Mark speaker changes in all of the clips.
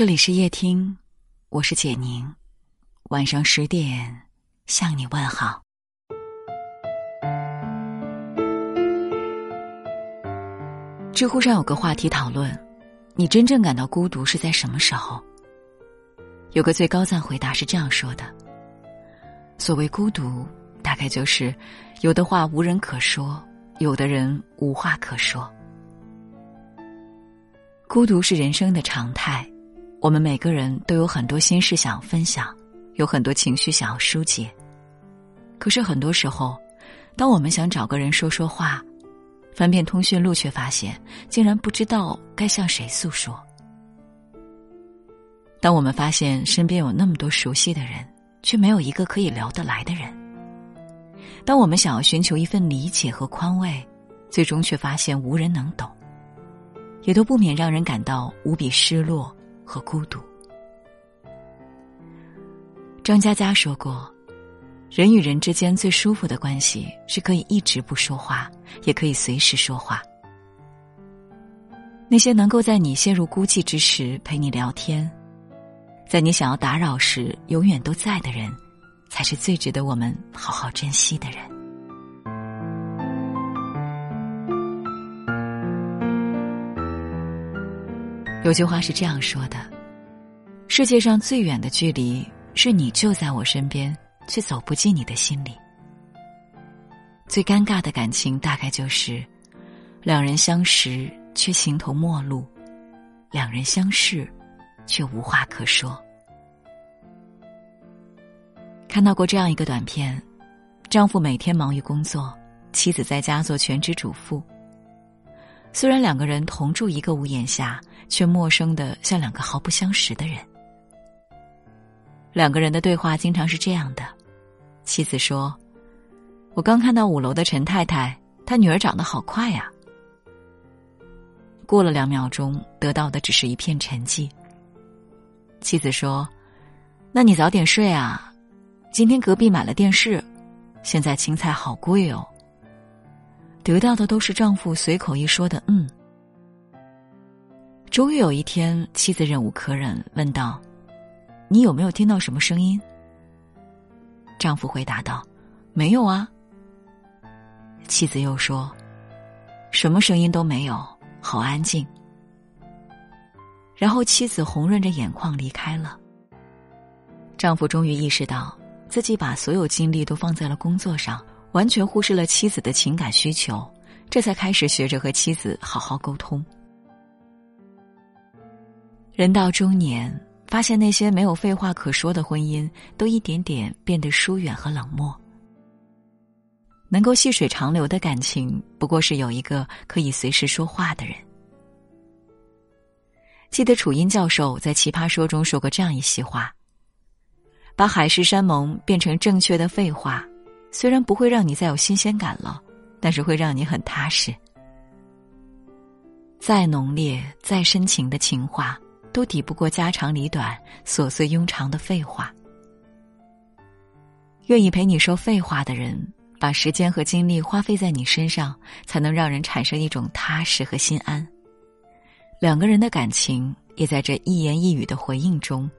Speaker 1: 这里是夜听，我是简宁。晚上十点向你问好。知乎上有个话题讨论：你真正感到孤独是在什么时候？有个最高赞回答是这样说的：所谓孤独，大概就是有的话无人可说，有的人无话可说。孤独是人生的常态。我们每个人都有很多心事想分享，有很多情绪想要疏解。可是很多时候，当我们想找个人说说话，翻遍通讯录，却发现竟然不知道该向谁诉说。当我们发现身边有那么多熟悉的人，却没有一个可以聊得来的人；当我们想要寻求一份理解和宽慰，最终却发现无人能懂，也都不免让人感到无比失落。和孤独。张嘉佳说过：“人与人之间最舒服的关系，是可以一直不说话，也可以随时说话。那些能够在你陷入孤寂之时陪你聊天，在你想要打扰时永远都在的人，才是最值得我们好好珍惜的人。”有句话是这样说的：“世界上最远的距离，是你就在我身边，却走不进你的心里。最尴尬的感情，大概就是两人相识却形同陌路，两人相视却无话可说。”看到过这样一个短片：丈夫每天忙于工作，妻子在家做全职主妇。虽然两个人同住一个屋檐下，却陌生的像两个毫不相识的人。两个人的对话经常是这样的：妻子说：“我刚看到五楼的陈太太，她女儿长得好快呀。”过了两秒钟，得到的只是一片沉寂。妻子说：“那你早点睡啊，今天隔壁买了电视，现在青菜好贵哦。”得到的都是丈夫随口一说的“嗯”。终于有一天，妻子忍无可忍，问道：“你有没有听到什么声音？”丈夫回答道：“没有啊。”妻子又说：“什么声音都没有，好安静。”然后妻子红润着眼眶离开了。丈夫终于意识到自己把所有精力都放在了工作上。完全忽视了妻子的情感需求，这才开始学着和妻子好好沟通。人到中年，发现那些没有废话可说的婚姻，都一点点变得疏远和冷漠。能够细水长流的感情，不过是有一个可以随时说话的人。记得楚音教授在《奇葩说》中说过这样一席话：“把海誓山盟变成正确的废话。”虽然不会让你再有新鲜感了，但是会让你很踏实。再浓烈、再深情的情话，都抵不过家长里短、琐碎庸长的废话。愿意陪你说废话的人，把时间和精力花费在你身上，才能让人产生一种踏实和心安。两个人的感情，也在这一言一语的回应中，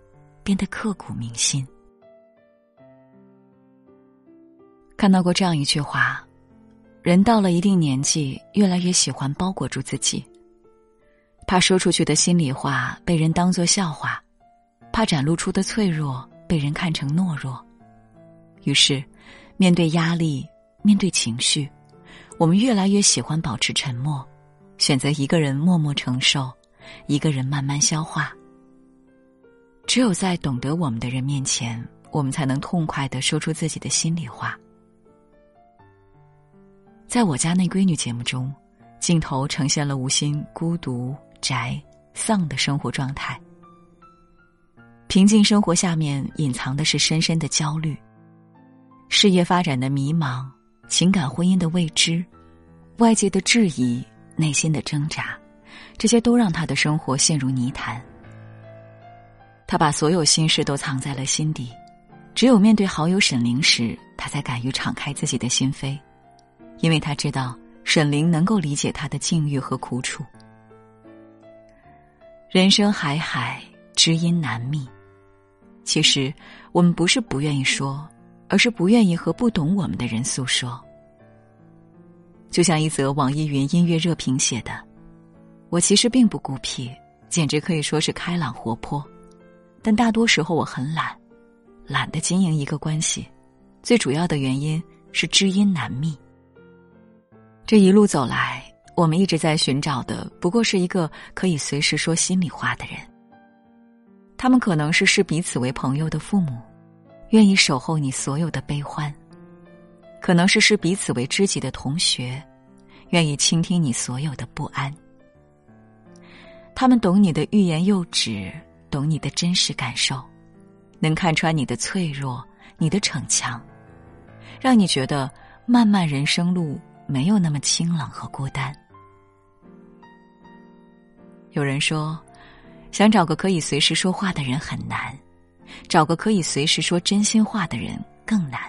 Speaker 1: 变得刻骨铭心。看到过这样一句话：人到了一定年纪，越来越喜欢包裹住自己，怕说出去的心里话被人当作笑话，怕展露出的脆弱被人看成懦弱。于是，面对压力，面对情绪，我们越来越喜欢保持沉默，选择一个人默默承受，一个人慢慢消化。只有在懂得我们的人面前，我们才能痛快的说出自己的心里话。在我家那闺女节目中，镜头呈现了吴昕孤独、宅、丧的生活状态。平静生活下面隐藏的是深深的焦虑，事业发展的迷茫，情感婚姻的未知，外界的质疑，内心的挣扎，这些都让她的生活陷入泥潭。她把所有心事都藏在了心底，只有面对好友沈凌时，她才敢于敞开自己的心扉。因为他知道沈凌能够理解他的境遇和苦楚。人生海海，知音难觅。其实，我们不是不愿意说，而是不愿意和不懂我们的人诉说。就像一则网易云音乐热评写的：“我其实并不孤僻，简直可以说是开朗活泼，但大多时候我很懒，懒得经营一个关系。最主要的原因是知音难觅。这一路走来，我们一直在寻找的，不过是一个可以随时说心里话的人。他们可能是视彼此为朋友的父母，愿意守候你所有的悲欢；可能是视彼此为知己的同学。愿意倾听你所有的不安，他们懂你的欲言又止，懂你的真实感受，能看穿你的脆弱、你的逞强，让你觉得漫漫人生路没有那么清冷和孤单。有人说，想找个可以随时说话的人很难，找个可以随时说真心话的人更难。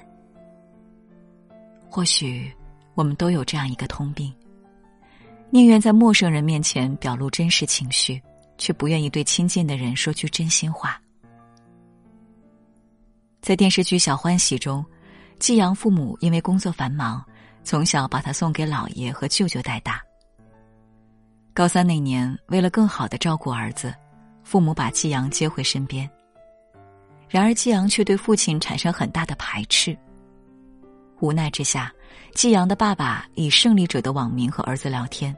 Speaker 1: 或许。我们都有这样一个通病：宁愿在陌生人面前表露真实情绪，却不愿意对亲近的人说句真心话。在电视剧《小欢喜》中，季阳父母因为工作繁忙，从小把他送给姥爷和舅舅带大。高三那年，为了更好的照顾儿子，父母把季阳接回身边。然而，季阳却对父亲产生很大的排斥。无奈之下。季阳的爸爸以胜利者的网名和儿子聊天。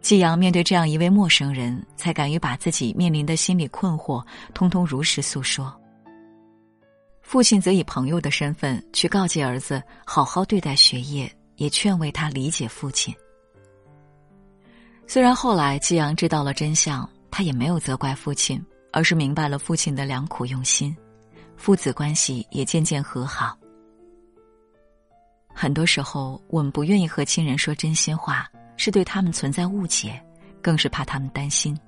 Speaker 1: 季阳面对这样一位陌生人，才敢于把自己面临的心理困惑通通如实诉说。父亲则以朋友的身份去告诫儿子好好对待学业，也劝慰他理解父亲。虽然后来季阳知道了真相，他也没有责怪父亲，而是明白了父亲的良苦用心，父子关系也渐渐和好。很多时候，我们不愿意和亲人说真心话，是对他们存在误解，更是怕他们担心。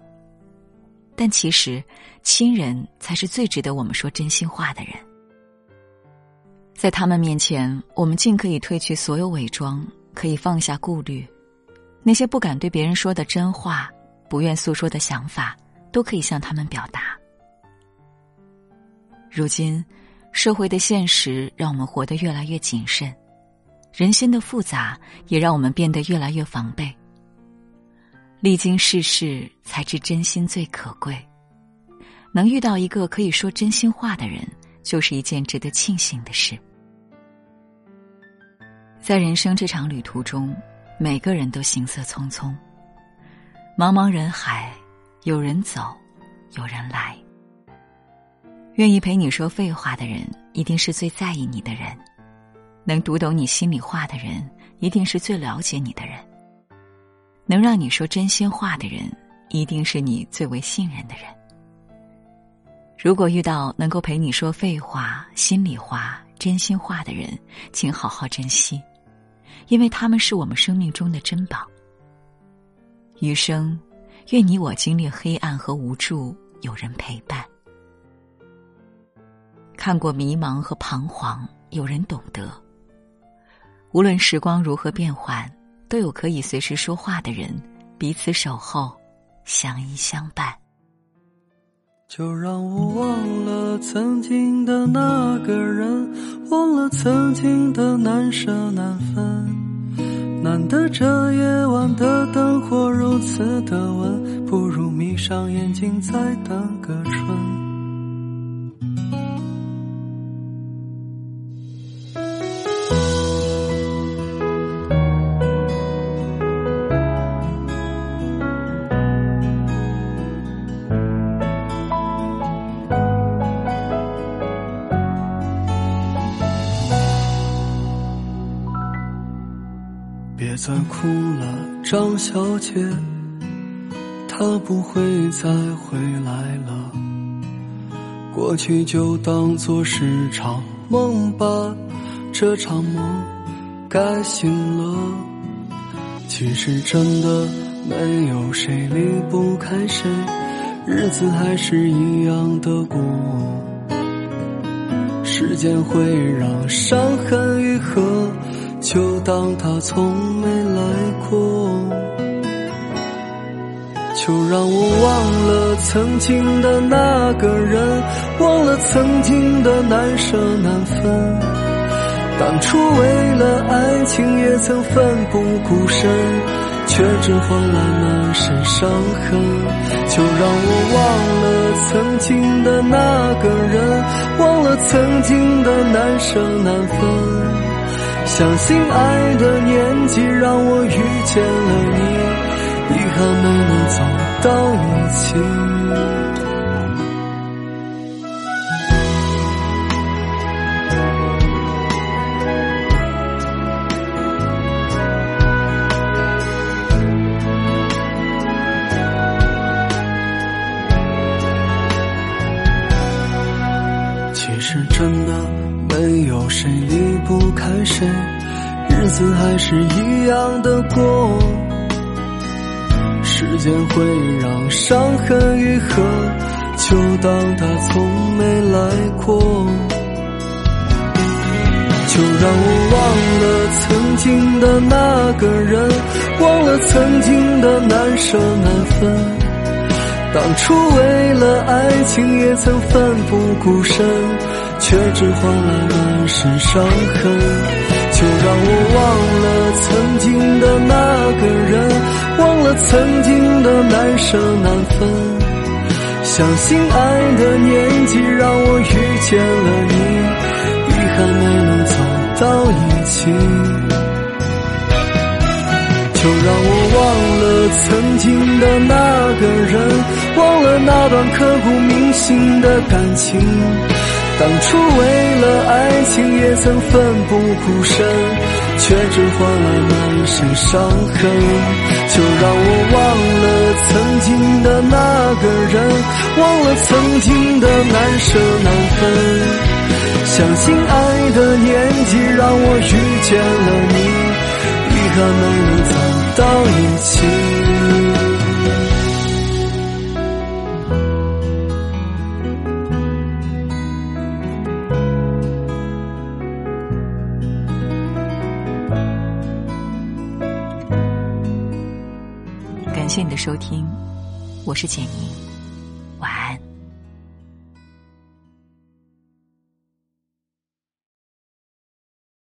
Speaker 1: 但其实，亲人才是最值得我们说真心话的人。在他们面前，我们尽可以褪去所有伪装，可以放下顾虑，那些不敢对别人说的真话，不愿诉说的想法，都可以向他们表达。如今，社会的现实让我们活得越来越谨慎。人心的复杂也让我们变得越来越防备。历经世事，才知真心最可贵。能遇到一个可以说真心话的人，就是一件值得庆幸的事。在人生这场旅途中，每个人都行色匆匆。茫茫人海，有人走，有人来。愿意陪你说废话的人，一定是最在意你的人。能读懂你心里话的人，一定是最了解你的人；能让你说真心话的人，一定是你最为信任的人。如果遇到能够陪你说废话、心里话、真心话的人，请好好珍惜，因为他们是我们生命中的珍宝。余生，愿你我经历黑暗和无助，有人陪伴；看过迷茫和彷徨，有人懂得。无论时光如何变幻，都有可以随时说话的人，彼此守候，相依相伴。
Speaker 2: 就让我忘了曾经的那个人，忘了曾经的难舍难分。难得这夜晚的灯火如此的温，不如闭上眼睛再等个春。再哭了，张小姐，她不会再回来了。过去就当作是场梦吧，这场梦该醒了。其实真的没有谁离不开谁，日子还是一样的过。时间会让伤。当他从没来过，就让我忘了曾经的那个人，忘了曾经的难舍难分。当初为了爱情也曾奋不顾身，却只换来满身伤痕。就让我忘了曾经的那个人，忘了曾经的难舍难分。相信爱的年纪让我遇见了你，遗憾没能走到一起。谁，日子还是一样的过。时间会让伤痕愈合，就当它从没来过。就让我忘了曾经的那个人，忘了曾经的难舍难分。当初为了爱情也曾奋不顾身，却只换来满身伤痕。就让我忘了曾经的那个人，忘了曾经的难舍难分。相信爱的年纪让我遇见了你，遗憾没能走到一起。就让我忘了曾经的那个人，忘了那段刻骨铭心的感情。当初为了爱情也曾奋不顾身，却只换来满身伤痕。就让我忘了曾经的那个人，忘了曾经的难舍难分。相信爱的年纪让我遇见了你。遗憾没能走到一起。
Speaker 1: 收听，我是简宁。